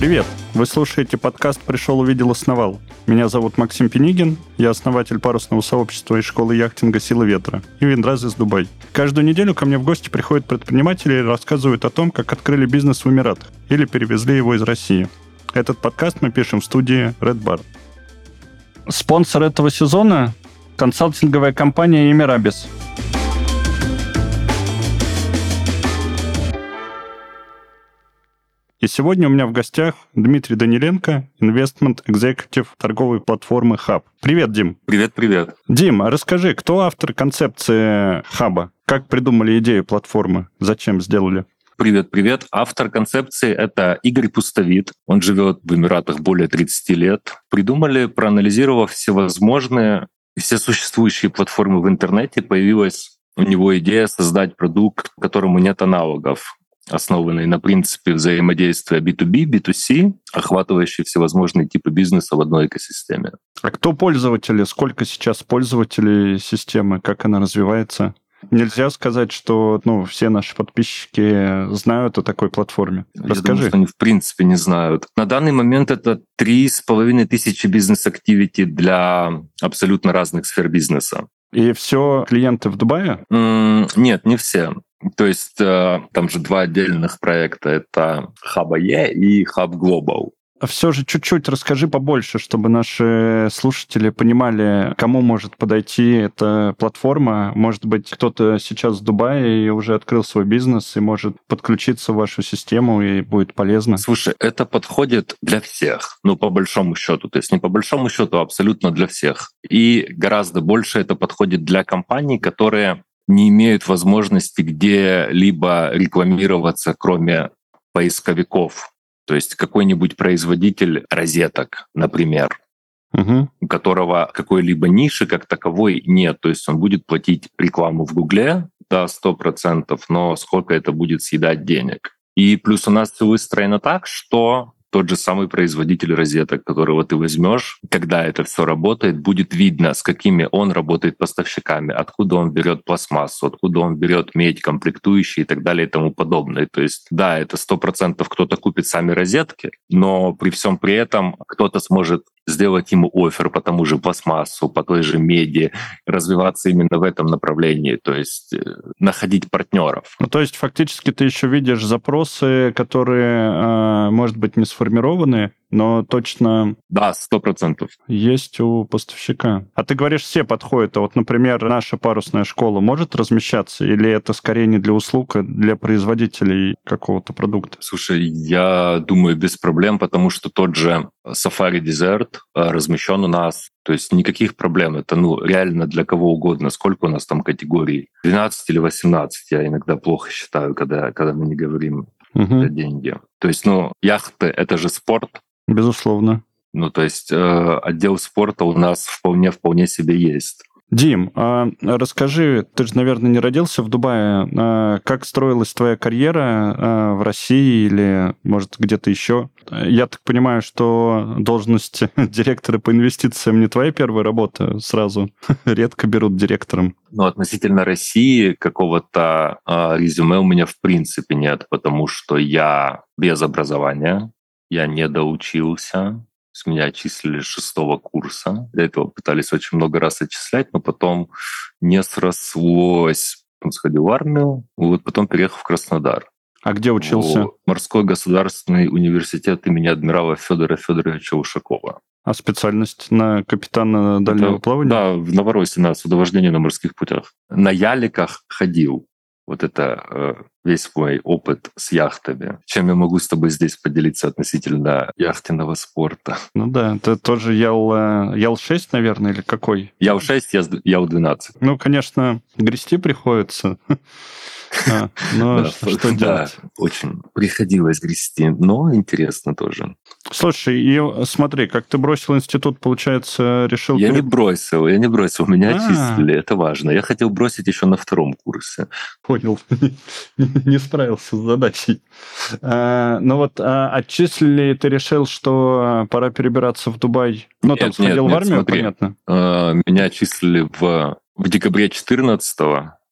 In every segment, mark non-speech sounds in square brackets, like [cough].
Привет! Вы слушаете подкаст «Пришел, увидел, основал». Меня зовут Максим Пенигин, я основатель парусного сообщества и школы яхтинга «Сила ветра» и Виндраз из Дубай. Каждую неделю ко мне в гости приходят предприниматели и рассказывают о том, как открыли бизнес в Эмиратах или перевезли его из России. Этот подкаст мы пишем в студии Red Bar. Спонсор этого сезона – консалтинговая компания «Эмирабис». И сегодня у меня в гостях Дмитрий Даниленко, инвестмент экзекутив торговой платформы Hub. Привет, Дим. Привет, привет. Дим, а расскажи, кто автор концепции Хаба? Как придумали идею платформы? Зачем сделали? Привет, привет. Автор концепции — это Игорь Пустовит. Он живет в Эмиратах более 30 лет. Придумали, проанализировав всевозможные, все существующие платформы в интернете, появилась у него идея создать продукт, которому нет аналогов основанный на принципе взаимодействия B2B, B2C, охватывающий всевозможные типы бизнеса в одной экосистеме. А кто пользователи? Сколько сейчас пользователей системы? Как она развивается? Нельзя сказать, что ну, все наши подписчики знают о такой платформе. Расскажи. Я думаю, что они в принципе не знают. На данный момент это три с половиной тысячи бизнес-активити для абсолютно разных сфер бизнеса. И все клиенты в Дубае? Нет, не все. То есть э, там же два отдельных проекта. Это Hub E и Hub Global. А все же чуть-чуть расскажи побольше, чтобы наши слушатели понимали, кому может подойти эта платформа. Может быть, кто-то сейчас в Дубае и уже открыл свой бизнес и может подключиться в вашу систему и будет полезно. Слушай, это подходит для всех, ну, по большому счету. То есть не по большому счету, а абсолютно для всех. И гораздо больше это подходит для компаний, которые не имеют возможности где-либо рекламироваться, кроме поисковиков. То есть какой-нибудь производитель розеток, например, угу. у которого какой-либо ниши как таковой нет. То есть он будет платить рекламу в Гугле, да, 100%, но сколько это будет съедать денег. И плюс у нас все выстроено так, что тот же самый производитель розеток, которого ты возьмешь, когда это все работает, будет видно, с какими он работает поставщиками, откуда он берет пластмассу, откуда он берет медь, комплектующие и так далее и тому подобное. То есть, да, это сто процентов кто-то купит сами розетки, но при всем при этом кто-то сможет сделать ему офер по тому же пластмассу, по той же меди, развиваться именно в этом направлении, то есть э, находить партнеров. Ну, то есть фактически ты еще видишь запросы, которые, э, может быть, не сформированы, но точно... Да, сто процентов. Есть у поставщика. А ты говоришь, все подходят. А вот, например, наша парусная школа может размещаться? Или это скорее не для услуг, а для производителей какого-то продукта? Слушай, я думаю, без проблем, потому что тот же Safari Desert а, размещен у нас. То есть никаких проблем. Это ну, реально для кого угодно. Сколько у нас там категорий? 12 или 18 я иногда плохо считаю, когда, когда мы не говорим угу. деньги. То есть, ну, яхты — это же спорт, Безусловно. Ну, то есть э, отдел спорта у нас вполне-вполне себе есть. Дим, а расскажи, ты же, наверное, не родился в Дубае. А как строилась твоя карьера а, в России или, может, где-то еще? Я так понимаю, что должность [laughs] директора по инвестициям не твоя первая работа сразу. [laughs] Редко берут директором. Ну, относительно России какого-то а, резюме у меня в принципе нет, потому что я без образования, я не доучился, с меня отчислили шестого курса. Для этого пытались очень много раз отчислять, но потом не срослось. Он сходил в армию, вот потом переехал в Краснодар. А где учился? В Морской государственный университет имени адмирала Федора Федоровича Ушакова. А специальность на капитана дальнего Это, плавания? Да, в Новороссии на судовождение на морских путях. На яликах ходил вот это э, весь мой опыт с яхтами. Чем я могу с тобой здесь поделиться относительно яхтенного спорта? Ну да, ты тоже Ял, э, Ял-6, наверное, или какой? Ял-6, Ял-12. Ну, конечно, грести приходится. [laughs] А, ну, что делать? очень приходилось грести, но интересно тоже. Слушай, и смотри, как ты бросил институт, получается, решил... Я не бросил, я не бросил, меня отчислили, это важно. Я хотел бросить еще на втором курсе. Понял, [laughs] не справился с задачей. А, ну вот, а отчислили, ты решил, что пора перебираться в Дубай? Ну, там сходил в армию, понятно. Меня отчислили в, в декабре 14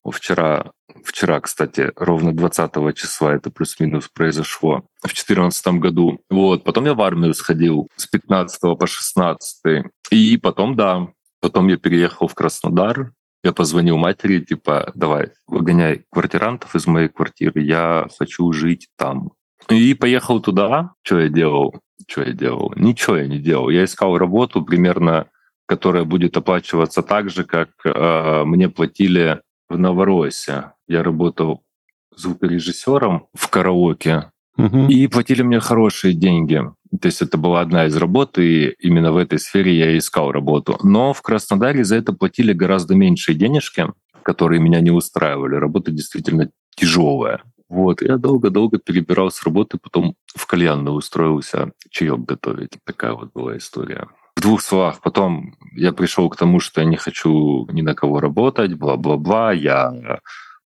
вчера вчера, кстати, ровно 20 числа это плюс-минус произошло, в 2014 году. Вот, потом я в армию сходил с 15 по 16. И потом, да, потом я переехал в Краснодар, я позвонил матери, типа, давай, выгоняй квартирантов из моей квартиры, я хочу жить там. И поехал туда. Что я делал? Что я делал? Ничего я не делал. Я искал работу примерно, которая будет оплачиваться так же, как э, мне платили в Новороссии. Я работал звукорежиссером в караоке, угу. и платили мне хорошие деньги. То есть это была одна из работ, и именно в этой сфере я искал работу. Но в Краснодаре за это платили гораздо меньшие денежки, которые меня не устраивали. Работа действительно тяжелая. Вот, я долго-долго перебирал с работы, потом в кальянную устроился чаек готовить. Такая вот была история. В двух словах, потом я пришел к тому, что я не хочу ни на кого работать, бла-бла-бла. Я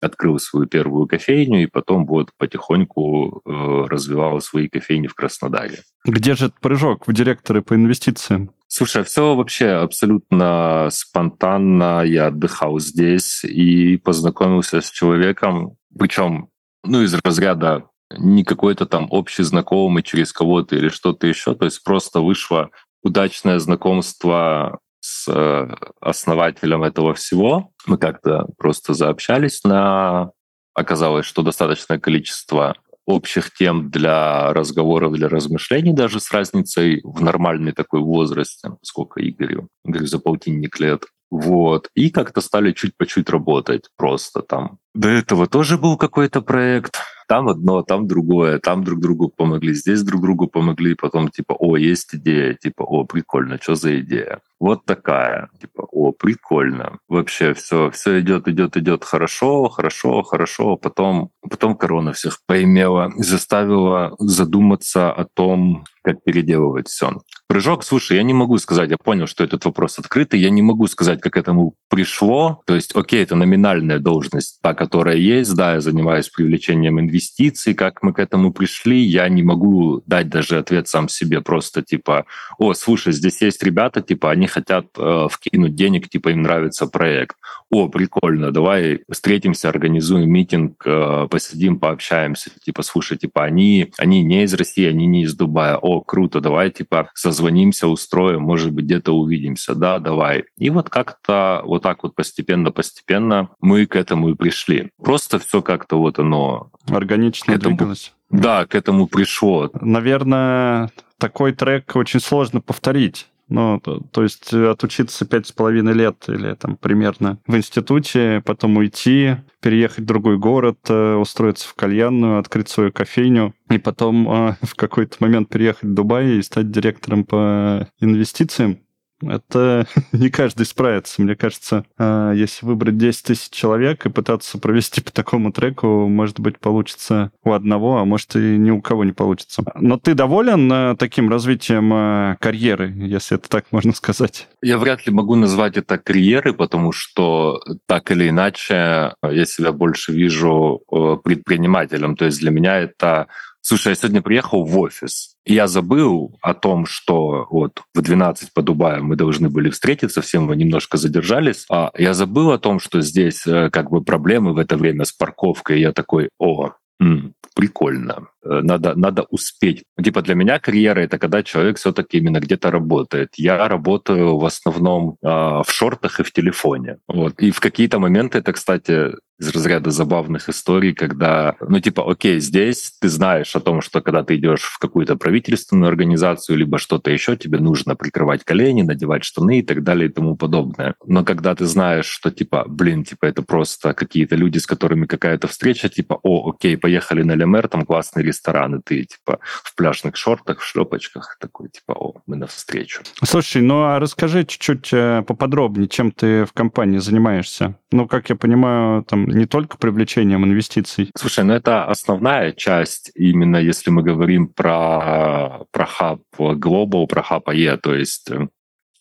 открыл свою первую кофейню и потом вот потихоньку э, развивал свои кофейни в Краснодаре. Где же этот прыжок в директоры по инвестициям? Слушай, все вообще абсолютно спонтанно. Я отдыхал здесь и познакомился с человеком, причем ну, из разряда не какой-то там общий знакомый через кого-то или что-то еще. То есть просто вышло удачное знакомство с э, основателем этого всего. Мы как-то просто заобщались на... Оказалось, что достаточное количество общих тем для разговоров, для размышлений, даже с разницей в нормальный такой возраст, сколько Игорю? Игорю за полтинник лет. Вот. И как-то стали чуть по чуть работать просто там. До этого тоже был какой-то проект, там одно, там другое, там друг другу помогли, здесь друг другу помогли, потом типа, о, есть идея, типа, о, прикольно, что за идея? Вот такая, типа, о, прикольно. Вообще все, все идет, идет, идет хорошо, хорошо, хорошо. Потом, потом корона всех поимела заставила задуматься о том, как переделывать все. Прыжок, слушай, я не могу сказать, я понял, что этот вопрос открытый, я не могу сказать, как этому пришло. То есть, окей, это номинальная должность, та, которая есть, да, я занимаюсь привлечением инвестиций, как мы к этому пришли, я не могу дать даже ответ сам себе, просто типа, о, слушай, здесь есть ребята, типа, они хотят э, вкинуть денег, типа, им нравится проект. О, прикольно, давай встретимся, организуем митинг, э, посидим, пообщаемся, типа, слушай, типа, они, они не из России, они не из Дубая, о, круто, давай, типа, созвонимся, устроим, может быть, где-то увидимся, да, давай. И вот как-то вот так вот постепенно-постепенно мы к этому и пришли. Просто все как-то вот оно... Органично этому, двигалось. Да, к этому пришло. Наверное, такой трек очень сложно повторить. Ну, то, то есть отучиться пять с половиной лет или там примерно в институте, потом уйти, переехать в другой город, э, устроиться в кальянную, открыть свою кофейню, и потом э, [laughs] в какой-то момент переехать в Дубай и стать директором по инвестициям. Это [laughs] не каждый справится. Мне кажется, а, если выбрать 10 тысяч человек и пытаться провести по такому треку, может быть, получится у одного, а может и ни у кого не получится. Но ты доволен э, таким развитием э, карьеры, если это так можно сказать? Я вряд ли могу назвать это карьерой, потому что так или иначе я себя больше вижу предпринимателем. То есть для меня это Слушай, я сегодня приехал в офис, я забыл о том, что вот в 12 по Дубаю мы должны были встретиться, всем мы немножко задержались. А я забыл о том, что здесь э, как бы проблемы в это время с парковкой. Я такой, о, м, прикольно. Э, надо, надо успеть. Типа для меня карьера это когда человек все-таки именно где-то работает. Я работаю в основном э, в шортах и в телефоне. Вот. И в какие-то моменты это, кстати, из разряда забавных историй, когда, ну, типа, окей, здесь ты знаешь о том, что когда ты идешь в какую-то правительственную организацию, либо что-то еще, тебе нужно прикрывать колени, надевать штаны и так далее и тому подобное. Но когда ты знаешь, что, типа, блин, типа, это просто какие-то люди, с которыми какая-то встреча, типа, о, окей, поехали на Лемер, там классный ресторан, и ты, типа, в пляжных шортах, в шлепочках, такой, типа, о, мы навстречу. Слушай, ну а расскажи чуть-чуть э, поподробнее, чем ты в компании занимаешься. Ну, как я понимаю, там не только привлечением инвестиций. Слушай, ну это основная часть, именно если мы говорим про, про хаб Global, про хаб AE, то есть э,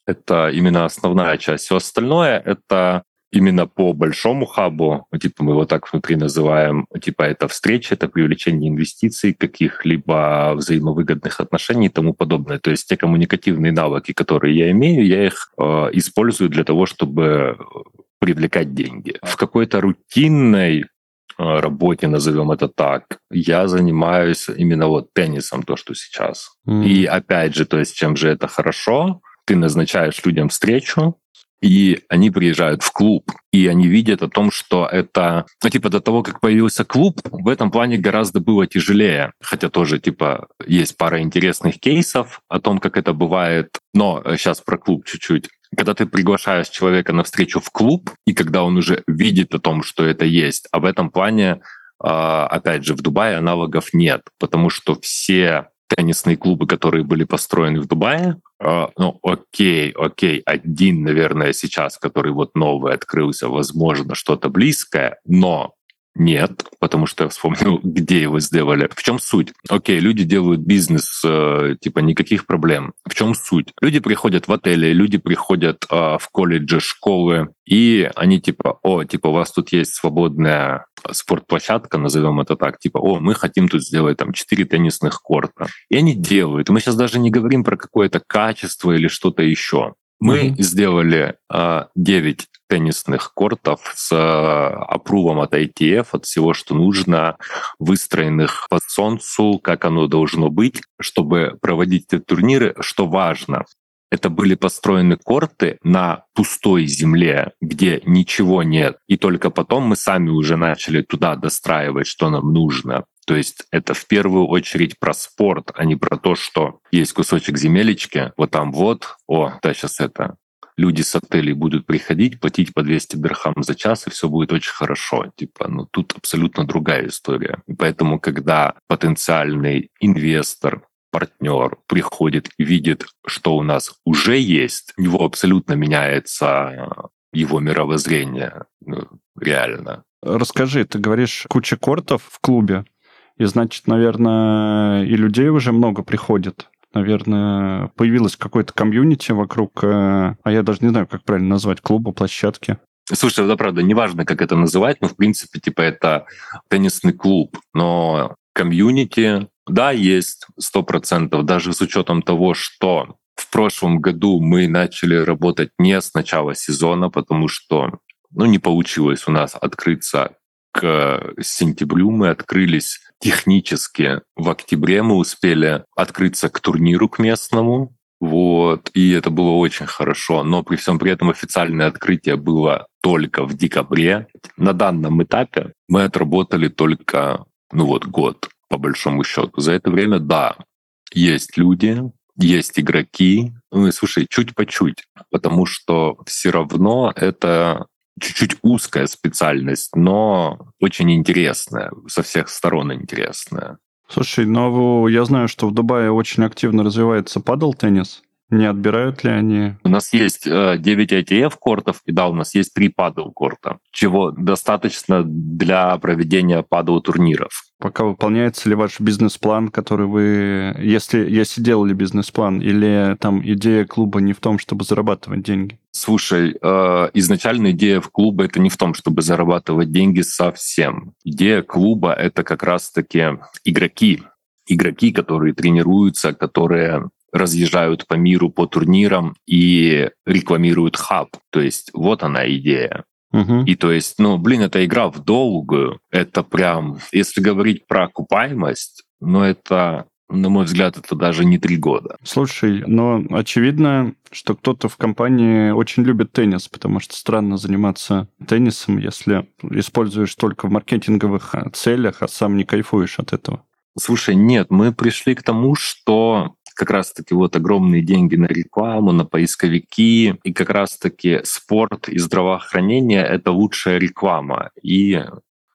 это именно основная часть. Все остальное — это именно по большому хабу, ну, типа мы его так внутри называем, типа это встреча, это привлечение инвестиций, каких-либо взаимовыгодных отношений и тому подобное. То есть те коммуникативные навыки, которые я имею, я их э, использую для того, чтобы привлекать деньги. В какой-то рутинной работе, назовем это так, я занимаюсь именно вот теннисом, то, что сейчас. Mm. И опять же, то есть чем же это хорошо? Ты назначаешь людям встречу, и они приезжают в клуб, и они видят о том, что это, ну, типа, до того, как появился клуб, в этом плане гораздо было тяжелее. Хотя тоже, типа, есть пара интересных кейсов о том, как это бывает. Но сейчас про клуб чуть-чуть. Когда ты приглашаешь человека на встречу в клуб, и когда он уже видит о том, что это есть, а в этом плане а, опять же, в Дубае аналогов нет, потому что все теннисные клубы, которые были построены в Дубае, э, ну, окей, окей, один, наверное, сейчас, который вот новый открылся, возможно, что-то близкое, но нет, потому что я вспомнил, [laughs] где его сделали. В чем суть? Окей, люди делают бизнес, э, типа никаких проблем. В чем суть? Люди приходят в отели, люди приходят э, в колледжи, школы, и они типа, о, типа у вас тут есть свободная спортплощадка, назовем это так, типа, о, мы хотим тут сделать там 4 теннисных корта. И они делают. Мы сейчас даже не говорим про какое-то качество или что-то еще. Мы mm-hmm. сделали э, 9 теннисных кортов с опрувом от ITF, от всего, что нужно, выстроенных по солнцу, как оно должно быть, чтобы проводить эти турниры. Что важно, это были построены корты на пустой земле, где ничего нет. И только потом мы сами уже начали туда достраивать, что нам нужно. То есть это в первую очередь про спорт, а не про то, что есть кусочек земелечки, вот там вот, о, да, сейчас это люди с отелей будут приходить, платить по 200 дирхам за час, и все будет очень хорошо. Типа, ну тут абсолютно другая история. Поэтому, когда потенциальный инвестор партнер приходит и видит, что у нас уже есть, у него абсолютно меняется его мировоззрение. Ну, реально. Расскажи, ты говоришь, куча кортов в клубе, и значит, наверное, и людей уже много приходит наверное, появилось какое-то комьюнити вокруг, э, а я даже не знаю, как правильно назвать, клуба, площадки. Слушай, это правда, неважно, как это называть, но, в принципе, типа, это теннисный клуб, но комьюнити, да, есть, сто процентов, даже с учетом того, что в прошлом году мы начали работать не с начала сезона, потому что ну, не получилось у нас открыться к сентябрю. Мы открылись технически в октябре мы успели открыться к турниру к местному, вот, и это было очень хорошо. Но при всем при этом официальное открытие было только в декабре. На данном этапе мы отработали только, ну вот, год, по большому счету. За это время, да, есть люди, есть игроки. Ну и слушай, чуть по чуть, потому что все равно это чуть-чуть узкая специальность, но очень интересная, со всех сторон интересная. Слушай, ну я знаю, что в Дубае очень активно развивается падл-теннис. Не отбирают ли они? У нас есть 9 ITF-кортов, и да, у нас есть 3 падл-корта, чего достаточно для проведения падл-турниров. Пока выполняется ли ваш бизнес-план, который вы... Если, если делали бизнес-план, или там идея клуба не в том, чтобы зарабатывать деньги? Слушай, э, изначально идея в клуба это не в том, чтобы зарабатывать деньги совсем. Идея клуба это как раз-таки игроки, игроки, которые тренируются, которые разъезжают по миру по турнирам и рекламируют хаб. То есть вот она идея. Угу. И то есть, ну, блин, это игра в долгую. Это прям, если говорить про окупаемость, ну, это на мой взгляд, это даже не три года. Слушай, но очевидно, что кто-то в компании очень любит теннис, потому что странно заниматься теннисом, если используешь только в маркетинговых целях, а сам не кайфуешь от этого. Слушай, нет, мы пришли к тому, что как раз-таки вот огромные деньги на рекламу, на поисковики, и как раз-таки спорт и здравоохранение — это лучшая реклама. И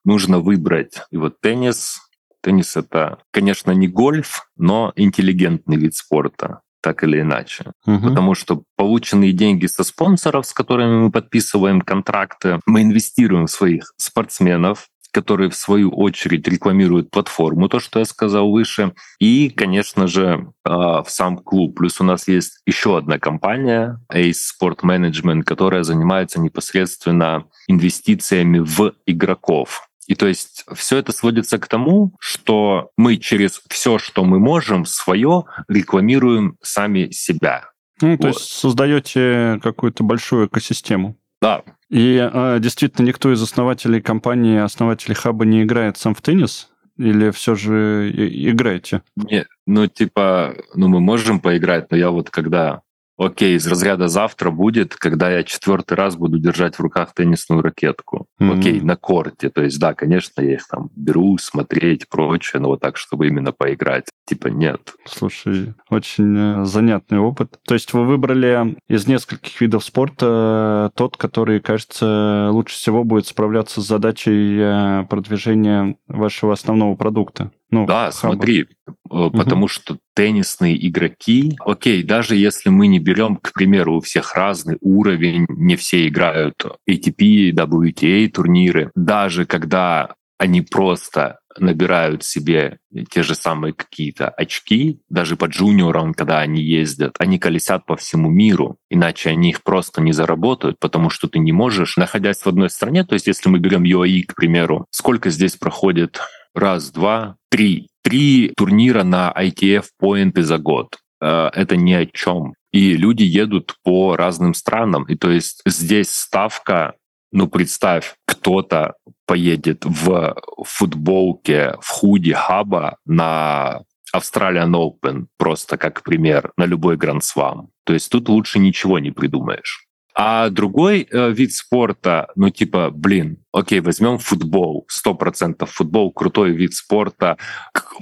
нужно выбрать. И вот теннис, теннис — это, конечно, не гольф, но интеллигентный вид спорта так или иначе. Угу. Потому что полученные деньги со спонсоров, с которыми мы подписываем контракты, мы инвестируем в своих спортсменов, которые в свою очередь рекламируют платформу, то, что я сказал выше, и, конечно же, а, в сам клуб. Плюс у нас есть еще одна компания, Ace Sport Management, которая занимается непосредственно инвестициями в игроков. И то есть все это сводится к тому, что мы через все, что мы можем, свое рекламируем сами себя. Ну, вот. то есть создаете какую-то большую экосистему. Да. И э, действительно никто из основателей компании, основателей хаба не играет сам в теннис? Или все же играете? Не, ну, типа, ну, мы можем поиграть, но я вот когда окей, из разряда завтра будет, когда я четвертый раз буду держать в руках теннисную ракетку. Mm-hmm. Окей, на корте. То есть, да, конечно, я их там беру, смотреть, прочее, но вот так, чтобы именно поиграть. Типа нет. Слушай, очень э, занятный опыт. То есть вы выбрали из нескольких видов спорта э, тот, который, кажется, лучше всего будет справляться с задачей э, продвижения вашего основного продукта. Ну, да, хаба. смотри, угу. потому что теннисные игроки, окей, даже если мы не берем, к примеру, у всех разный уровень, не все играют ATP, WTA турниры, даже когда они просто набирают себе те же самые какие-то очки, даже по джуниорам, когда они ездят, они колесят по всему миру, иначе они их просто не заработают, потому что ты не можешь, находясь в одной стране, то есть если мы берем UAE, к примеру, сколько здесь проходит раз, два, три. Три турнира на ITF поинты за год. Э, это ни о чем. И люди едут по разным странам. И то есть здесь ставка, ну представь, кто-то поедет в футболке, в худи хаба на Australian Open, просто как пример, на любой гранд-свам. То есть тут лучше ничего не придумаешь. А другой э, вид спорта, ну типа, блин, окей, возьмем футбол, сто процентов футбол, крутой вид спорта.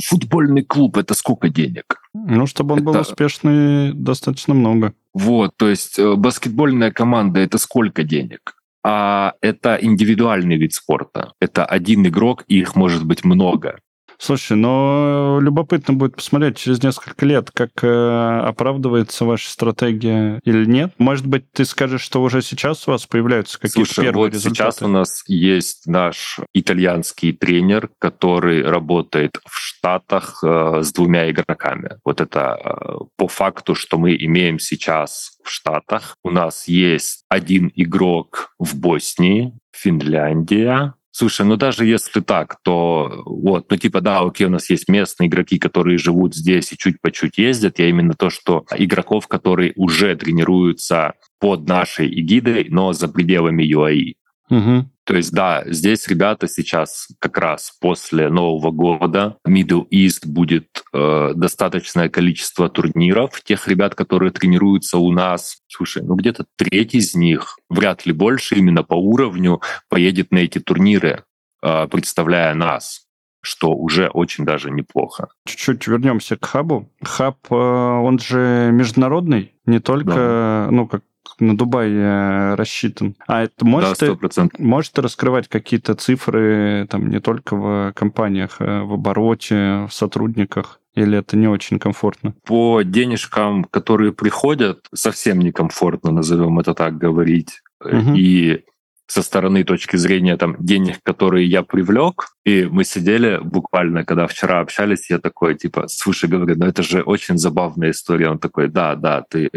Футбольный клуб — это сколько денег? Ну, чтобы он это... был успешный, достаточно много. Вот, то есть э, баскетбольная команда — это сколько денег? А это индивидуальный вид спорта. Это один игрок, и их может быть много. Слушай, но любопытно будет посмотреть через несколько лет, как э, оправдывается ваша стратегия или нет. Может быть, ты скажешь, что уже сейчас у вас появляются какие-то Слушай, первые вот результаты? сейчас у нас есть наш итальянский тренер, который работает в Штатах э, с двумя игроками. Вот это э, по факту, что мы имеем сейчас в Штатах. У нас есть один игрок в Боснии, Финляндия, Слушай, ну даже если так, то вот, ну типа, да, окей, у нас есть местные игроки, которые живут здесь и чуть по чуть ездят. Я именно то, что игроков, которые уже тренируются под нашей эгидой, но за пределами UAE. Угу. То есть, да, здесь ребята сейчас как раз после Нового года Middle East будет э, достаточное количество турниров. Тех ребят, которые тренируются у нас, слушай, ну где-то треть из них, вряд ли больше именно по уровню, поедет на эти турниры, э, представляя нас что уже очень даже неплохо. Чуть-чуть вернемся к хабу. Хаб, э, он же международный, не только, да. ну, как на Дубай э, рассчитан. А это может, да, 100%. может раскрывать какие-то цифры там не только в компаниях, а в обороте, в сотрудниках? Или это не очень комфортно? По денежкам, которые приходят, совсем некомфортно, назовем это так, говорить. Угу. И со стороны точки зрения там денег, которые я привлек, и мы сидели буквально, когда вчера общались, я такой, типа, слушай, говорю, ну это же очень забавная история. Он такой, да, да, ты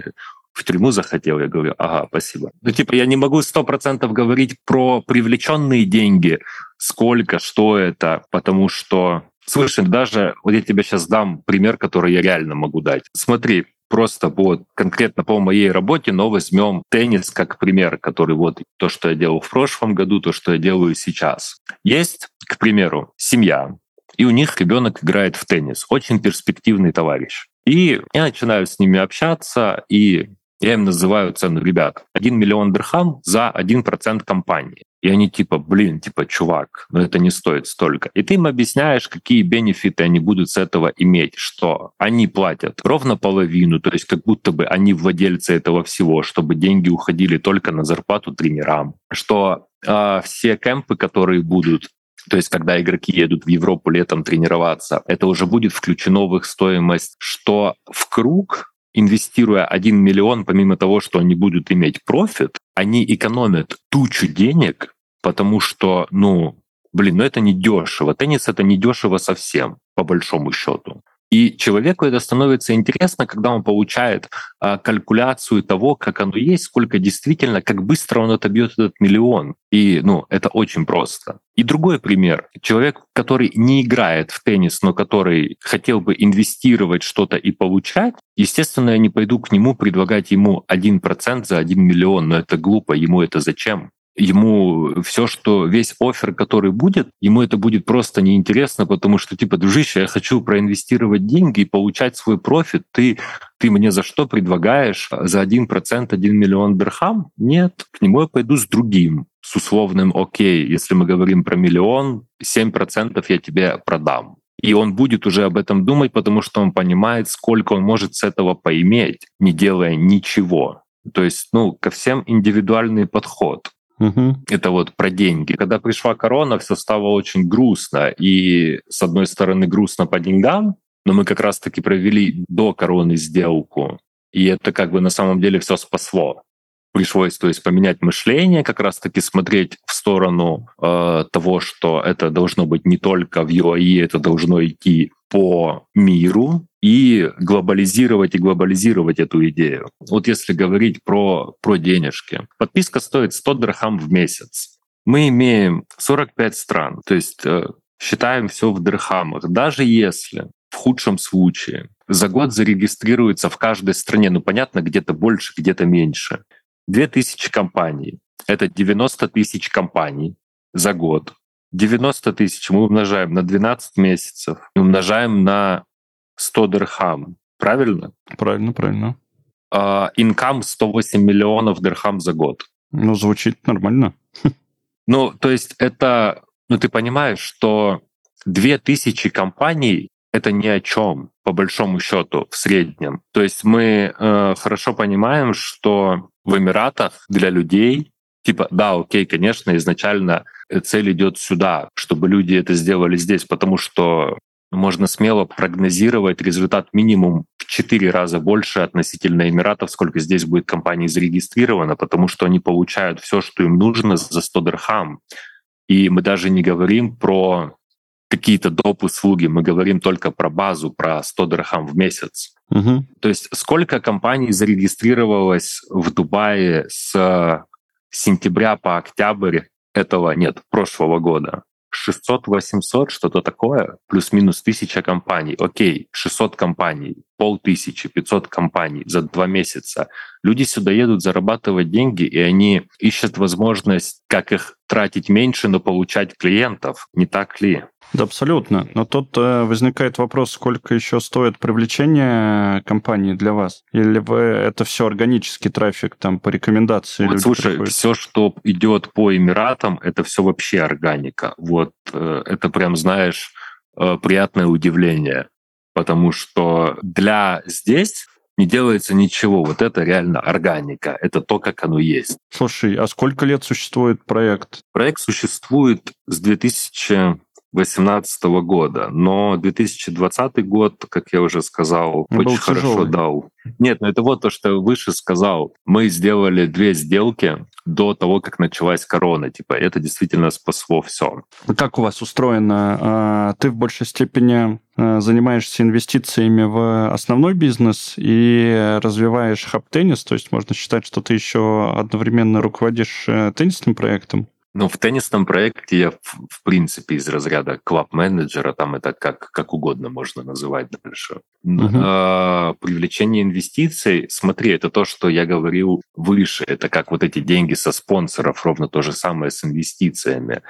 в тюрьму захотел? Я говорю, ага, спасибо. Ну, типа, я не могу сто процентов говорить про привлеченные деньги, сколько, что это, потому что Слушай, даже вот я тебе сейчас дам пример, который я реально могу дать. Смотри, просто вот конкретно по моей работе, но возьмем теннис как пример, который вот то, что я делал в прошлом году, то, что я делаю сейчас. Есть, к примеру, семья, и у них ребенок играет в теннис. Очень перспективный товарищ. И я начинаю с ними общаться, и я им называю цену, ребят, 1 миллион дирхам за 1% компании. И они типа, блин, типа, чувак, но это не стоит столько. И ты им объясняешь, какие бенефиты они будут с этого иметь, что они платят ровно половину, то есть как будто бы они владельцы этого всего, чтобы деньги уходили только на зарплату тренерам, что э, все кемпы, которые будут, то есть, когда игроки едут в Европу летом тренироваться, это уже будет включено в их стоимость, что в круг инвестируя 1 миллион, помимо того, что они будут иметь профит, они экономят тучу денег, потому что, ну, блин, ну это не дешево. Теннис это не дешево совсем, по большому счету. И человеку это становится интересно, когда он получает а, калькуляцию того, как оно есть, сколько действительно, как быстро он отобьет этот миллион. И ну, это очень просто. И другой пример. Человек, который не играет в теннис, но который хотел бы инвестировать что-то и получать, естественно, я не пойду к нему предлагать ему 1% за 1 миллион, но это глупо, ему это зачем? Ему все, что весь офер, который будет, ему это будет просто неинтересно, потому что, типа, дружище, я хочу проинвестировать деньги и получать свой профит. Ты, ты мне за что предлагаешь? За 1% 1 миллион дирхам? Нет, к нему я пойду с другим, с условным окей. Если мы говорим про миллион, 7% я тебе продам. И он будет уже об этом думать, потому что он понимает, сколько он может с этого поиметь, не делая ничего. То есть, ну, ко всем индивидуальный подход. Угу. Это вот про деньги. Когда пришла корона, все стало очень грустно. И, с одной стороны, грустно по деньгам, но мы как раз-таки провели до короны сделку. И это как бы на самом деле все спасло. Пришлось, то есть, поменять мышление, как раз-таки смотреть в сторону э, того, что это должно быть не только в UAE, это должно идти по миру, и глобализировать и глобализировать эту идею. Вот если говорить про, про денежки. Подписка стоит 100 дирхам в месяц. Мы имеем 45 стран, то есть э, считаем все в дирхамах. Даже если в худшем случае за год зарегистрируется в каждой стране, ну понятно, где-то больше, где-то меньше, 2000 компаний. Это 90 тысяч компаний за год. 90 тысяч мы умножаем на 12 месяцев, умножаем на 100 дирхам. Правильно? Правильно, правильно. А, инкам 108 миллионов дирхам за год. Ну, звучит нормально. [laughs] Ну, то есть это, ну, ты понимаешь, что 2000 компаний — это ни о чем, по большому счету, в среднем. То есть мы э, хорошо понимаем, что в Эмиратах для людей, типа, да, окей, конечно, изначально цель идет сюда, чтобы люди это сделали здесь, потому что можно смело прогнозировать результат минимум в 4 раза больше относительно Эмиратов, сколько здесь будет компаний зарегистрировано, потому что они получают все, что им нужно за 100 дирхам. И мы даже не говорим про какие-то доп. услуги, мы говорим только про базу, про 100 дирхам в месяц. Угу. То есть сколько компаний зарегистрировалось в Дубае с сентября по октябрь этого, нет, прошлого года? 600-800, что-то такое, плюс-минус тысяча компаний. Окей, 600 компаний, полтысячи, 500 компаний за два месяца. Люди сюда едут зарабатывать деньги, и они ищут возможность, как их тратить меньше, но получать клиентов. Не так ли? Да, абсолютно. Но тут э, возникает вопрос, сколько еще стоит привлечение компании для вас? Или вы это все органический трафик, там, по рекомендации? Вот, слушай, приходят? все, что идет по Эмиратам, это все вообще органика. Вот э, это прям, знаешь, э, приятное удивление. Потому что для здесь не делается ничего. Вот это реально органика. Это то, как оно есть. Слушай, а сколько лет существует проект? Проект существует с 2000 2018 года. Но 2020 год, как я уже сказал, Он очень хорошо дал. Нет, ну это вот то, что я выше сказал. Мы сделали две сделки до того, как началась корона. Типа, это действительно спасло все. Как у вас устроено? А, ты в большей степени а, занимаешься инвестициями в основной бизнес и развиваешь хаб-теннис, то есть можно считать, что ты еще одновременно руководишь э, теннисным проектом? Ну, в теннисном проекте я, в, принципе, из разряда клаб-менеджера, там это как, как угодно можно называть дальше. Uh-huh. А, привлечение инвестиций, смотри, это то, что я говорил выше, это как вот эти деньги со спонсоров, ровно то же самое с инвестициями.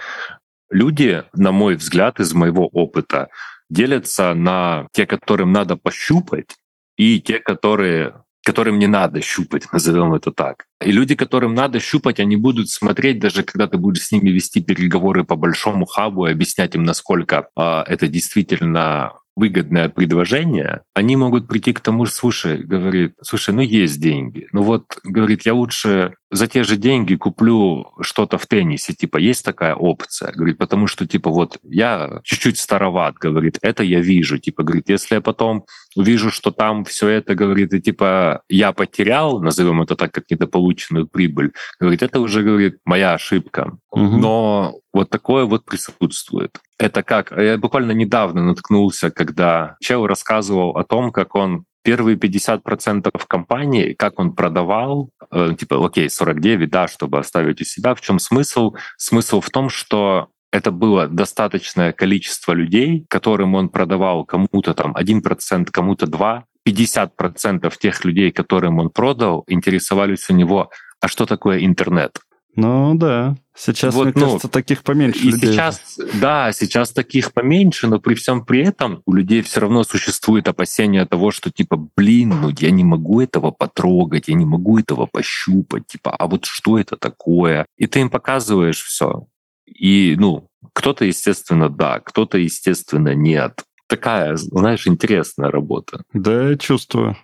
Люди, на мой взгляд, из моего опыта, делятся на те, которым надо пощупать, и те, которые которым не надо щупать, назовем это так. И люди, которым надо щупать, они будут смотреть, даже когда ты будешь с ними вести переговоры по большому хабу и объяснять им, насколько э, это действительно выгодное предложение, они могут прийти к тому, слушай, говорит, слушай, ну есть деньги. Ну вот, говорит, я лучше за те же деньги куплю что-то в теннисе, типа, есть такая опция? Говорит, потому что, типа, вот я чуть-чуть староват, говорит, это я вижу, типа, говорит, если я потом увижу, что там все это, говорит, и типа, я потерял, назовем это так, как недополученную прибыль, говорит, это уже, говорит, моя ошибка. Угу. Но вот такое вот присутствует. Это как? Я буквально недавно наткнулся, когда чел рассказывал о том, как он первые 50% компании, как он продавал, э, типа, окей, 49, да, чтобы оставить у себя. В чем смысл? Смысл в том, что это было достаточное количество людей, которым он продавал кому-то там 1%, кому-то 2%, 50% тех людей, которым он продал, интересовались у него, а что такое интернет? Ну да. Сейчас, вот, мне ну, кажется, таких поменьше. И людей. сейчас, да, сейчас таких поменьше, но при всем при этом у людей все равно существует опасение того, что типа, блин, ну я не могу этого потрогать, я не могу этого пощупать, типа, а вот что это такое? И ты им показываешь все. И, ну, кто-то, естественно, да, кто-то, естественно, нет. Такая, знаешь, интересная работа. Да, чувствую.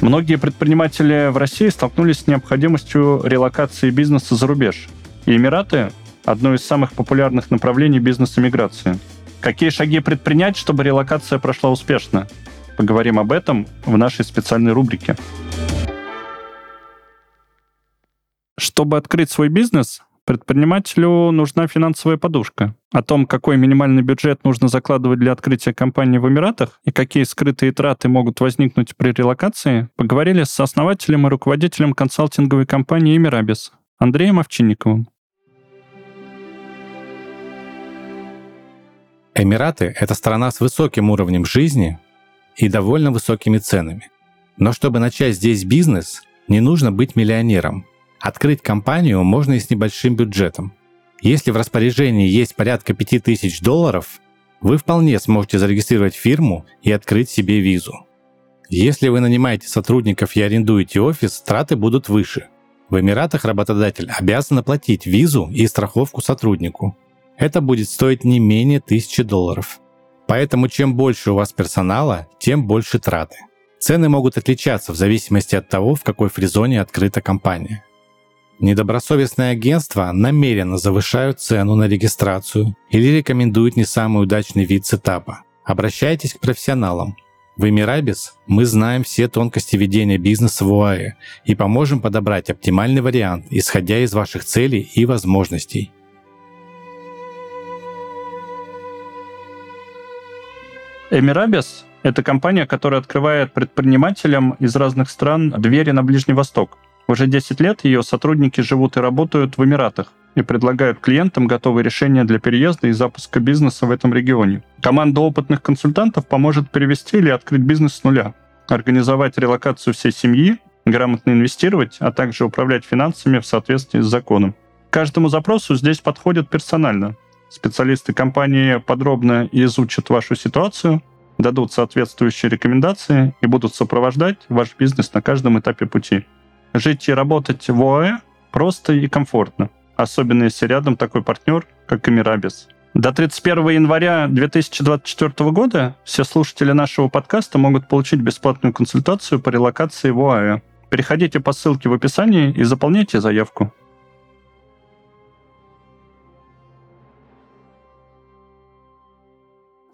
Многие предприниматели в России столкнулись с необходимостью релокации бизнеса за рубеж. И Эмираты – одно из самых популярных направлений бизнес-эмиграции. Какие шаги предпринять, чтобы релокация прошла успешно? Поговорим об этом в нашей специальной рубрике. Чтобы открыть свой бизнес, Предпринимателю нужна финансовая подушка. О том, какой минимальный бюджет нужно закладывать для открытия компании в Эмиратах и какие скрытые траты могут возникнуть при релокации, поговорили с основателем и руководителем консалтинговой компании «Эмирабис» Андреем Овчинниковым. Эмираты — это страна с высоким уровнем жизни и довольно высокими ценами. Но чтобы начать здесь бизнес, не нужно быть миллионером — Открыть компанию можно и с небольшим бюджетом. Если в распоряжении есть порядка 5000 долларов, вы вполне сможете зарегистрировать фирму и открыть себе визу. Если вы нанимаете сотрудников и арендуете офис, траты будут выше. В Эмиратах работодатель обязан оплатить визу и страховку сотруднику. Это будет стоить не менее 1000 долларов. Поэтому чем больше у вас персонала, тем больше траты. Цены могут отличаться в зависимости от того, в какой фризоне открыта компания. Недобросовестные агентства намеренно завышают цену на регистрацию или рекомендуют не самый удачный вид сетапа. Обращайтесь к профессионалам. В Эмирабис мы знаем все тонкости ведения бизнеса в ОАЭ и поможем подобрать оптимальный вариант, исходя из ваших целей и возможностей. Эмирабис – это компания, которая открывает предпринимателям из разных стран двери на Ближний Восток – уже 10 лет ее сотрудники живут и работают в Эмиратах и предлагают клиентам готовые решения для переезда и запуска бизнеса в этом регионе. Команда опытных консультантов поможет перевести или открыть бизнес с нуля, организовать релокацию всей семьи, грамотно инвестировать, а также управлять финансами в соответствии с законом. Каждому запросу здесь подходят персонально. Специалисты компании подробно изучат вашу ситуацию, дадут соответствующие рекомендации и будут сопровождать ваш бизнес на каждом этапе пути. Жить и работать в ОАЭ просто и комфортно, особенно если рядом такой партнер, как Эмирабис. До 31 января 2024 года все слушатели нашего подкаста могут получить бесплатную консультацию по релокации в ОАЭ. Переходите по ссылке в описании и заполняйте заявку.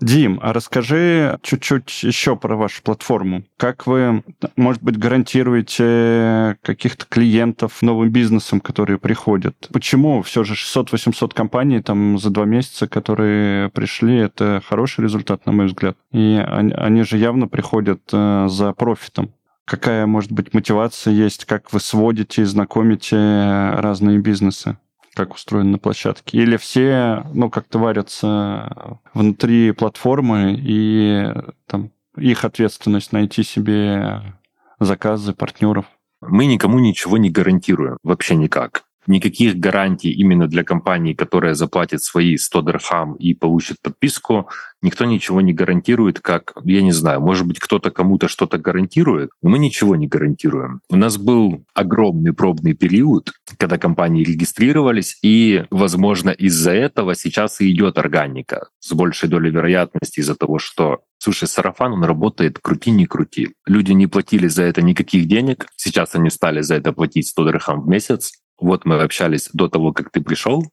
Дим, а расскажи чуть-чуть еще про вашу платформу. Как вы, может быть, гарантируете каких-то клиентов новым бизнесом, которые приходят? Почему все же 600-800 компаний там за два месяца, которые пришли, это хороший результат, на мой взгляд. И они, они же явно приходят э, за профитом какая, может быть, мотивация есть, как вы сводите и знакомите разные бизнесы? Как устроено на площадке? Или все, ну, как-то варятся внутри платформы, и там их ответственность найти себе заказы партнеров? Мы никому ничего не гарантируем, вообще никак. Никаких гарантий именно для компании, которая заплатит свои 100 дирхам и получит подписку, никто ничего не гарантирует, как, я не знаю, может быть, кто-то кому-то что-то гарантирует, но мы ничего не гарантируем. У нас был огромный пробный период, когда компании регистрировались, и, возможно, из-за этого сейчас и идет органика с большей долей вероятности из-за того, что Слушай, сарафан, он работает крути не крути. Люди не платили за это никаких денег. Сейчас они стали за это платить 100 дирхам в месяц. Вот мы общались до того, как ты пришел,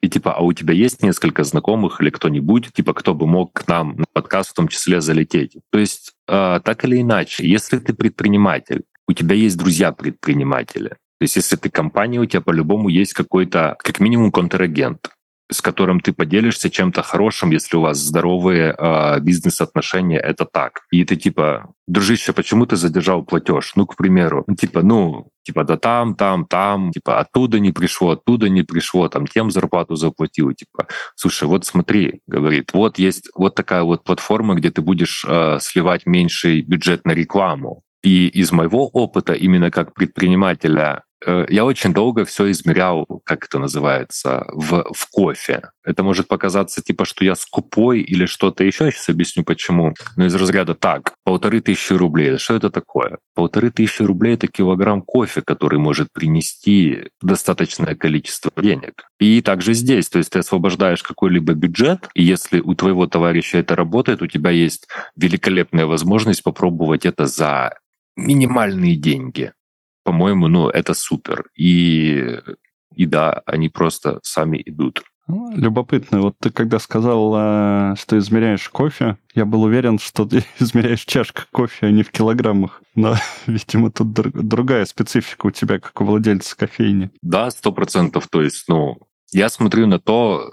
и типа, а у тебя есть несколько знакомых или кто-нибудь, типа, кто бы мог к нам на подкаст в том числе залететь? То есть, э, так или иначе, если ты предприниматель, у тебя есть друзья-предприниматели, то есть если ты компания, у тебя по-любому есть какой-то, как минимум, контрагент с которым ты поделишься чем-то хорошим, если у вас здоровые э, бизнес-отношения, это так. И ты типа, дружище, почему ты задержал платеж? Ну, к примеру, ну, типа, ну, типа, да там, там, там, типа, оттуда не пришло, оттуда не пришло, там, тем зарплату заплатил, типа, слушай, вот смотри, говорит, вот есть вот такая вот платформа, где ты будешь э, сливать меньший бюджет на рекламу. И из моего опыта, именно как предпринимателя, я очень долго все измерял, как это называется, в, в кофе. Это может показаться типа, что я скупой или что-то еще. Я сейчас объясню почему. Но из разряда так, полторы тысячи рублей. Что это такое? Полторы тысячи рублей — это килограмм кофе, который может принести достаточное количество денег. И также здесь, то есть ты освобождаешь какой-либо бюджет, и если у твоего товарища это работает, у тебя есть великолепная возможность попробовать это за минимальные деньги по-моему, ну, это супер. И, и да, они просто сами идут. Ну, любопытно. Вот ты когда сказал, э, что измеряешь кофе, я был уверен, что ты [laughs] измеряешь чашка кофе, а не в килограммах. Но, [laughs] видимо, тут другая специфика у тебя, как у владельца кофейни. Да, сто процентов. То есть, ну, я смотрю на то,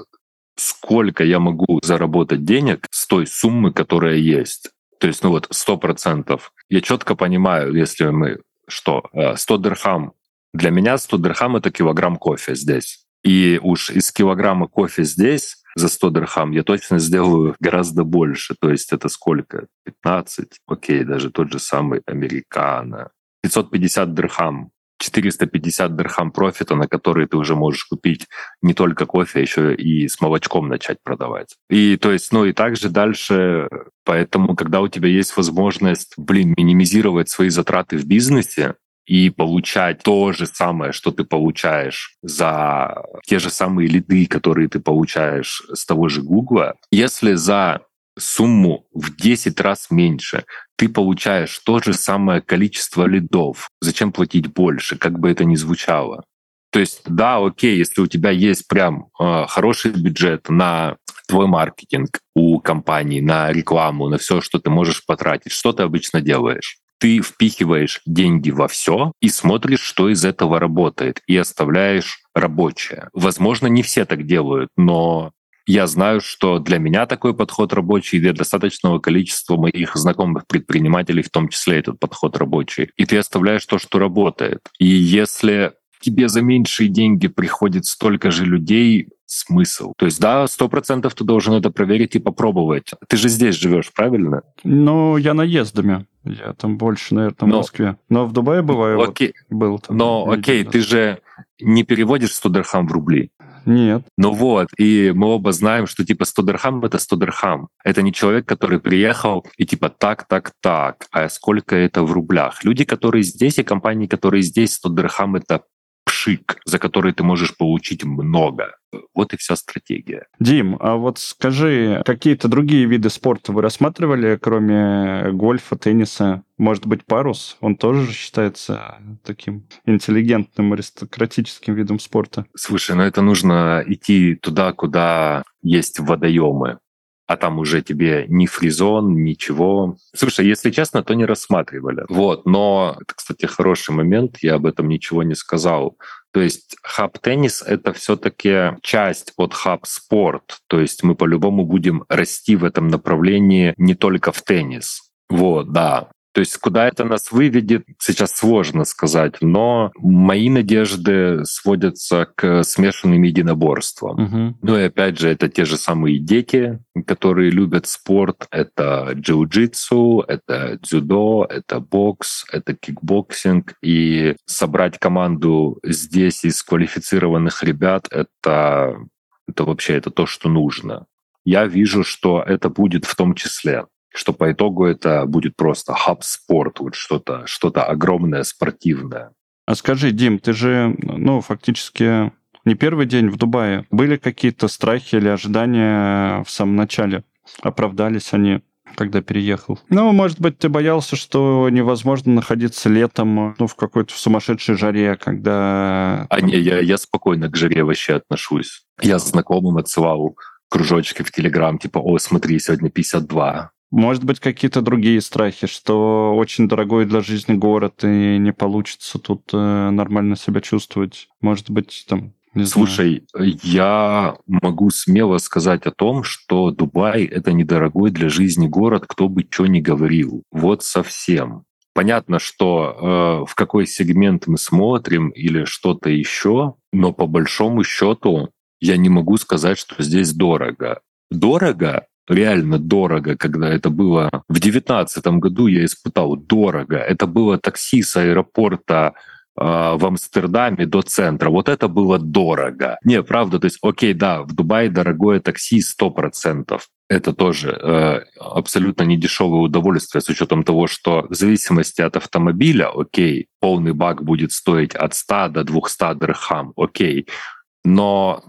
сколько я могу заработать денег с той суммы, которая есть. То есть, ну вот, сто процентов. Я четко понимаю, если мы что 100 э, дирхам, для меня 100 дирхам — это килограмм кофе здесь. И уж из килограмма кофе здесь за 100 дирхам я точно сделаю гораздо больше. То есть это сколько? 15? Окей, даже тот же самый американо. 550 дирхам 450 дирхам профита, на который ты уже можешь купить не только кофе, а еще и с молочком начать продавать. И то есть, ну и также дальше, поэтому, когда у тебя есть возможность, блин, минимизировать свои затраты в бизнесе, и получать то же самое, что ты получаешь за те же самые лиды, которые ты получаешь с того же Гугла, если за сумму в 10 раз меньше, ты получаешь то же самое количество лидов. Зачем платить больше, как бы это ни звучало? То есть, да, окей, если у тебя есть прям э, хороший бюджет на твой маркетинг у компании, на рекламу, на все, что ты можешь потратить, что ты обычно делаешь? Ты впихиваешь деньги во все и смотришь, что из этого работает, и оставляешь рабочее. Возможно, не все так делают, но я знаю, что для меня такой подход рабочий, для достаточного количества моих знакомых предпринимателей в том числе этот подход рабочий. И ты оставляешь то, что работает. И если тебе за меньшие деньги приходит столько же людей, смысл. То есть, да, сто процентов ты должен это проверить и попробовать. Ты же здесь живешь, правильно? Ну, я наездами. Я там больше, наверное, в Москве. Но в Дубае бываю. Окей. Вот, был там. Но, окей, ты же не переводишь 100 дирхам в рубли. Нет. Ну вот, и мы оба знаем, что типа 100 дирхам — это 100 дирхам. Это не человек, который приехал и типа так, так, так, а сколько это в рублях. Люди, которые здесь, и компании, которые здесь, 100 дирхам — это пшик, за который ты можешь получить много. Вот и вся стратегия. Дим, а вот скажи, какие-то другие виды спорта вы рассматривали, кроме гольфа, тенниса? Может быть, парус? Он тоже считается таким интеллигентным, аристократическим видом спорта. Слушай, ну это нужно идти туда, куда есть водоемы а там уже тебе ни фризон, ничего. Слушай, если честно, то не рассматривали. Вот, но это, кстати, хороший момент, я об этом ничего не сказал. То есть Hub Tennis — это все-таки часть от Hub Sport. То есть мы по-любому будем расти в этом направлении не только в теннис. Вот, да. То есть куда это нас выведет, сейчас сложно сказать, но мои надежды сводятся к смешанным единоборствам. Угу. Ну и опять же, это те же самые дети, которые любят спорт. Это джиу-джитсу, это дзюдо, это бокс, это кикбоксинг. И собрать команду здесь из квалифицированных ребят — это, это вообще это то, что нужно. Я вижу, что это будет в том числе что по итогу это будет просто хаб-спорт, вот что-то что огромное, спортивное. А скажи, Дим, ты же, ну, фактически не первый день в Дубае. Были какие-то страхи или ожидания в самом начале? Оправдались они? когда переехал. Ну, может быть, ты боялся, что невозможно находиться летом, ну, в какой-то сумасшедшей жаре, когда... А не, я, я спокойно к жаре вообще отношусь. Я знакомым отсылал кружочки в Телеграм, типа, о, смотри, сегодня 52. Может быть, какие-то другие страхи, что очень дорогой для жизни город, и не получится тут э, нормально себя чувствовать. Может быть, там не Слушай, знаю. я могу смело сказать о том, что Дубай — это недорогой для жизни город, кто бы что ни говорил. Вот совсем. Понятно, что э, в какой сегмент мы смотрим или что-то еще, но по большому счету я не могу сказать, что здесь дорого. Дорого реально дорого, когда это было в девятнадцатом году, я испытал дорого. Это было такси с аэропорта э, в Амстердаме до центра. Вот это было дорого. Не, правда, то есть, окей, да, в Дубае дорогое такси 100%. Это тоже э, абсолютно недешевое удовольствие с учетом того, что в зависимости от автомобиля, окей, полный бак будет стоить от 100 до 200 дирхам, окей. Но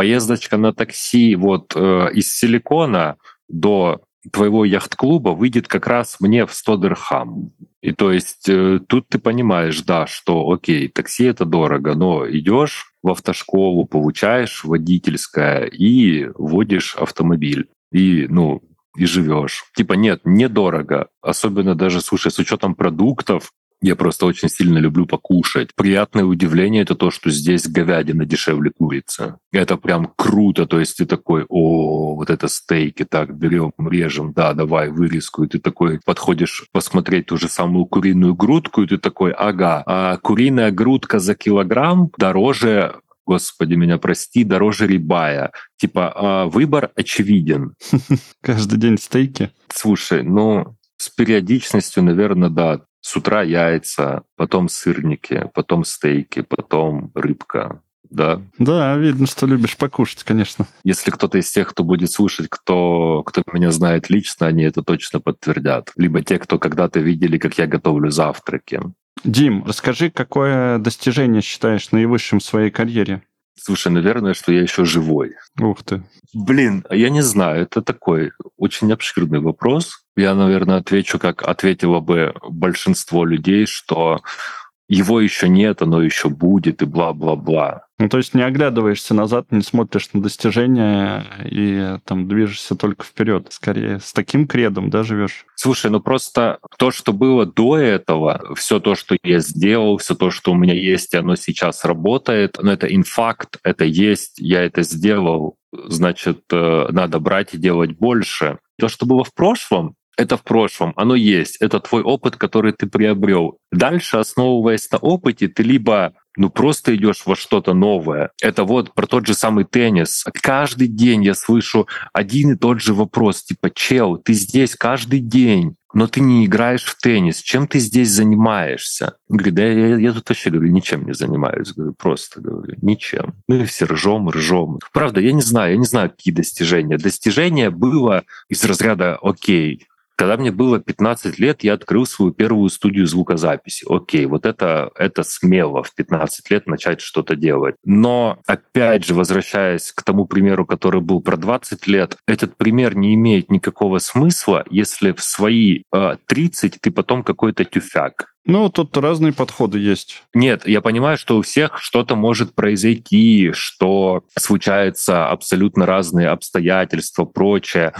поездочка на такси вот э, из Силикона до твоего яхт-клуба выйдет как раз мне в 100 дирхам. И то есть э, тут ты понимаешь, да, что окей, такси это дорого, но идешь в автошколу, получаешь водительское и водишь автомобиль. И, ну, и живешь. Типа нет, недорого. Особенно даже, слушай, с учетом продуктов, я просто очень сильно люблю покушать. Приятное удивление это то, что здесь говядина дешевле курицы. Это прям круто. То есть ты такой, о, вот это стейки, так, берем, режем, да, давай вырезку. И ты такой подходишь посмотреть ту же самую куриную грудку, и ты такой, ага, а куриная грудка за килограмм дороже господи, меня прости, дороже рибая. Типа, а выбор очевиден. [laughs] Каждый день стейки? Слушай, ну, с периодичностью, наверное, да. С утра яйца, потом сырники, потом стейки, потом рыбка. Да. Да, видно, что любишь покушать, конечно. Если кто-то из тех, кто будет слушать, кто, кто меня знает лично, они это точно подтвердят. Либо те, кто когда-то видели, как я готовлю завтраки. Дим, расскажи, какое достижение считаешь наивысшим в своей карьере? Слушай, наверное, что я еще живой. Ух ты. Блин, я не знаю, это такой очень обширный вопрос. Я, наверное, отвечу, как ответило бы большинство людей, что его еще нет, оно еще будет и бла-бла-бла. Ну, то есть не оглядываешься назад, не смотришь на достижения и там движешься только вперед. Скорее, с таким кредом, да, живешь? Слушай, ну просто то, что было до этого, все то, что я сделал, все то, что у меня есть, оно сейчас работает, но это инфакт, это есть, я это сделал, значит, э, надо брать и делать больше. То, что было в прошлом, это в прошлом, оно есть, это твой опыт, который ты приобрел. Дальше, основываясь на опыте, ты либо ну просто идешь во что-то новое. Это вот про тот же самый теннис. Каждый день я слышу один и тот же вопрос, типа, чел, ты здесь каждый день, но ты не играешь в теннис. Чем ты здесь занимаешься? Говорит, да я, я тут вообще, говорю, ничем не занимаюсь. Говорю, просто, говорю, ничем. Мы все ржем, ржем. Правда, я не знаю, я не знаю, какие достижения. Достижение было из разряда, окей, когда мне было 15 лет, я открыл свою первую студию звукозаписи. Окей, вот это, это смело в 15 лет начать что-то делать. Но, опять же, возвращаясь к тому примеру, который был про 20 лет, этот пример не имеет никакого смысла, если в свои э, 30 ты потом какой-то тюфяк. Ну, тут разные подходы есть. Нет, я понимаю, что у всех что-то может произойти, что случаются абсолютно разные обстоятельства, прочее.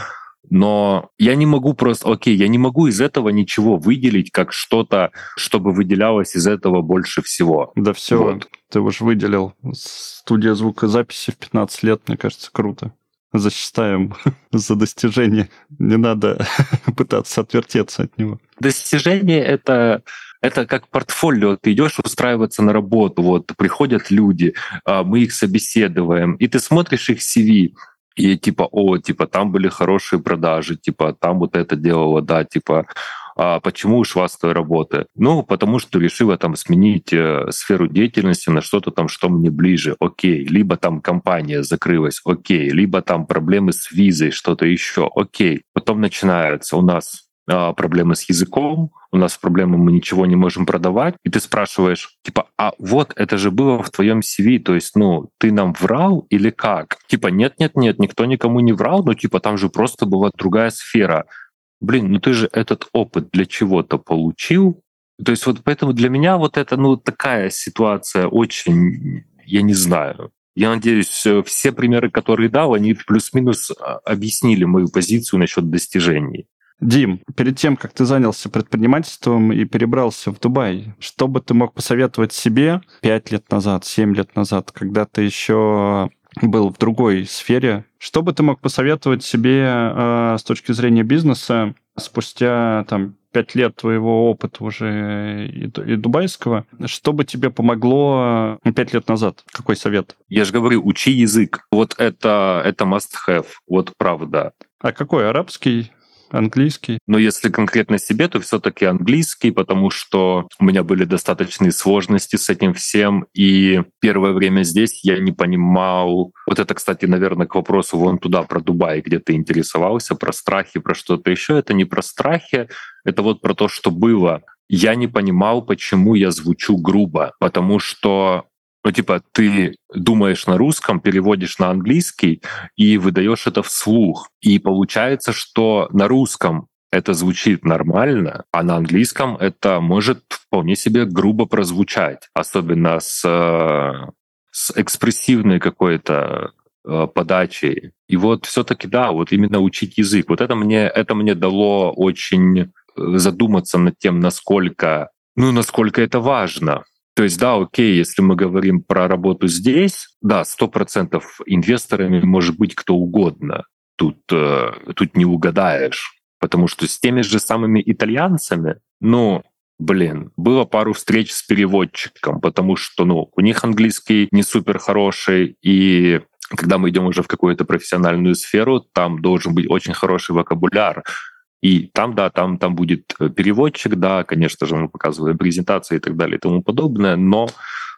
Но я не могу просто, окей, я не могу из этого ничего выделить как что-то, чтобы выделялось из этого больше всего. Да все, вот. ты уж выделил. Студия звукозаписи в 15 лет, мне кажется, круто. Засчитаем [laughs] за достижение. Не надо [laughs] пытаться отвертеться от него. Достижение — это это как портфолио. Ты идешь устраиваться на работу, вот приходят люди, а, мы их собеседуем, и ты смотришь их CV, и типа, о, типа, там были хорошие продажи, типа, там вот это делало, да, типа, а почему ушла с той работы? Ну, потому что решила там сменить э, сферу деятельности на что-то там, что мне ближе. Окей. Либо там компания закрылась. Окей. Либо там проблемы с визой, что-то еще. Окей. Потом начинается у нас проблемы с языком, у нас проблемы, мы ничего не можем продавать, и ты спрашиваешь, типа, а вот это же было в твоем CV, то есть, ну, ты нам врал или как? Типа, нет-нет-нет, никто никому не врал, но типа там же просто была другая сфера. Блин, ну ты же этот опыт для чего-то получил, то есть вот поэтому для меня вот это, ну, такая ситуация очень, я не знаю, я надеюсь, все примеры, которые дал, они плюс-минус а, объяснили мою позицию насчет достижений. Дим, перед тем, как ты занялся предпринимательством и перебрался в Дубай, что бы ты мог посоветовать себе 5 лет назад, 7 лет назад, когда ты еще был в другой сфере, что бы ты мог посоветовать себе э, с точки зрения бизнеса спустя там пять лет твоего опыта уже и, и дубайского, что бы тебе помогло пять лет назад? Какой совет? Я же говорю, учи язык. Вот это, это must have, вот правда. А какой? Арабский? Английский? Но если конкретно себе, то все-таки английский, потому что у меня были достаточные сложности с этим всем. И первое время здесь я не понимал... Вот это, кстати, наверное, к вопросу вон туда, про Дубай, где ты интересовался, про страхи, про что-то еще. Это не про страхи, это вот про то, что было. Я не понимал, почему я звучу грубо, потому что ну, типа, ты думаешь на русском, переводишь на английский и выдаешь это вслух. И получается, что на русском это звучит нормально, а на английском это может вполне себе грубо прозвучать, особенно с, с экспрессивной какой-то э, подачей. И вот все-таки да, вот именно учить язык. Вот это мне, это мне дало очень э, задуматься над тем, насколько, ну, насколько это важно. То есть, да, окей, если мы говорим про работу здесь, да, сто процентов инвесторами может быть кто угодно. Тут, э, тут не угадаешь. Потому что с теми же самыми итальянцами, ну, блин, было пару встреч с переводчиком, потому что, ну, у них английский не супер хороший, и когда мы идем уже в какую-то профессиональную сферу, там должен быть очень хороший вокабуляр, и там, да, там, там будет э, переводчик, да, конечно же, мы показываем презентации и так далее и тому подобное, но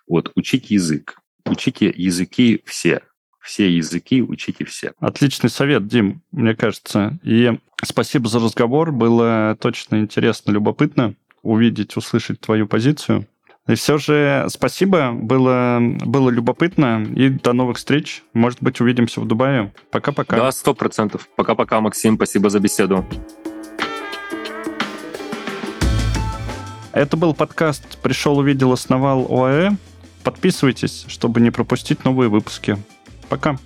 вот учите язык, учите языки все, все языки учите все. Отличный совет, Дим, мне кажется. И спасибо за разговор, было точно интересно, любопытно увидеть, услышать твою позицию. И все же спасибо, было, было любопытно, и до новых встреч. Может быть, увидимся в Дубае. Пока-пока. Да, сто процентов. Пока-пока, Максим, спасибо за беседу. Это был подкаст «Пришел, увидел, основал ОАЭ». Подписывайтесь, чтобы не пропустить новые выпуски. Пока.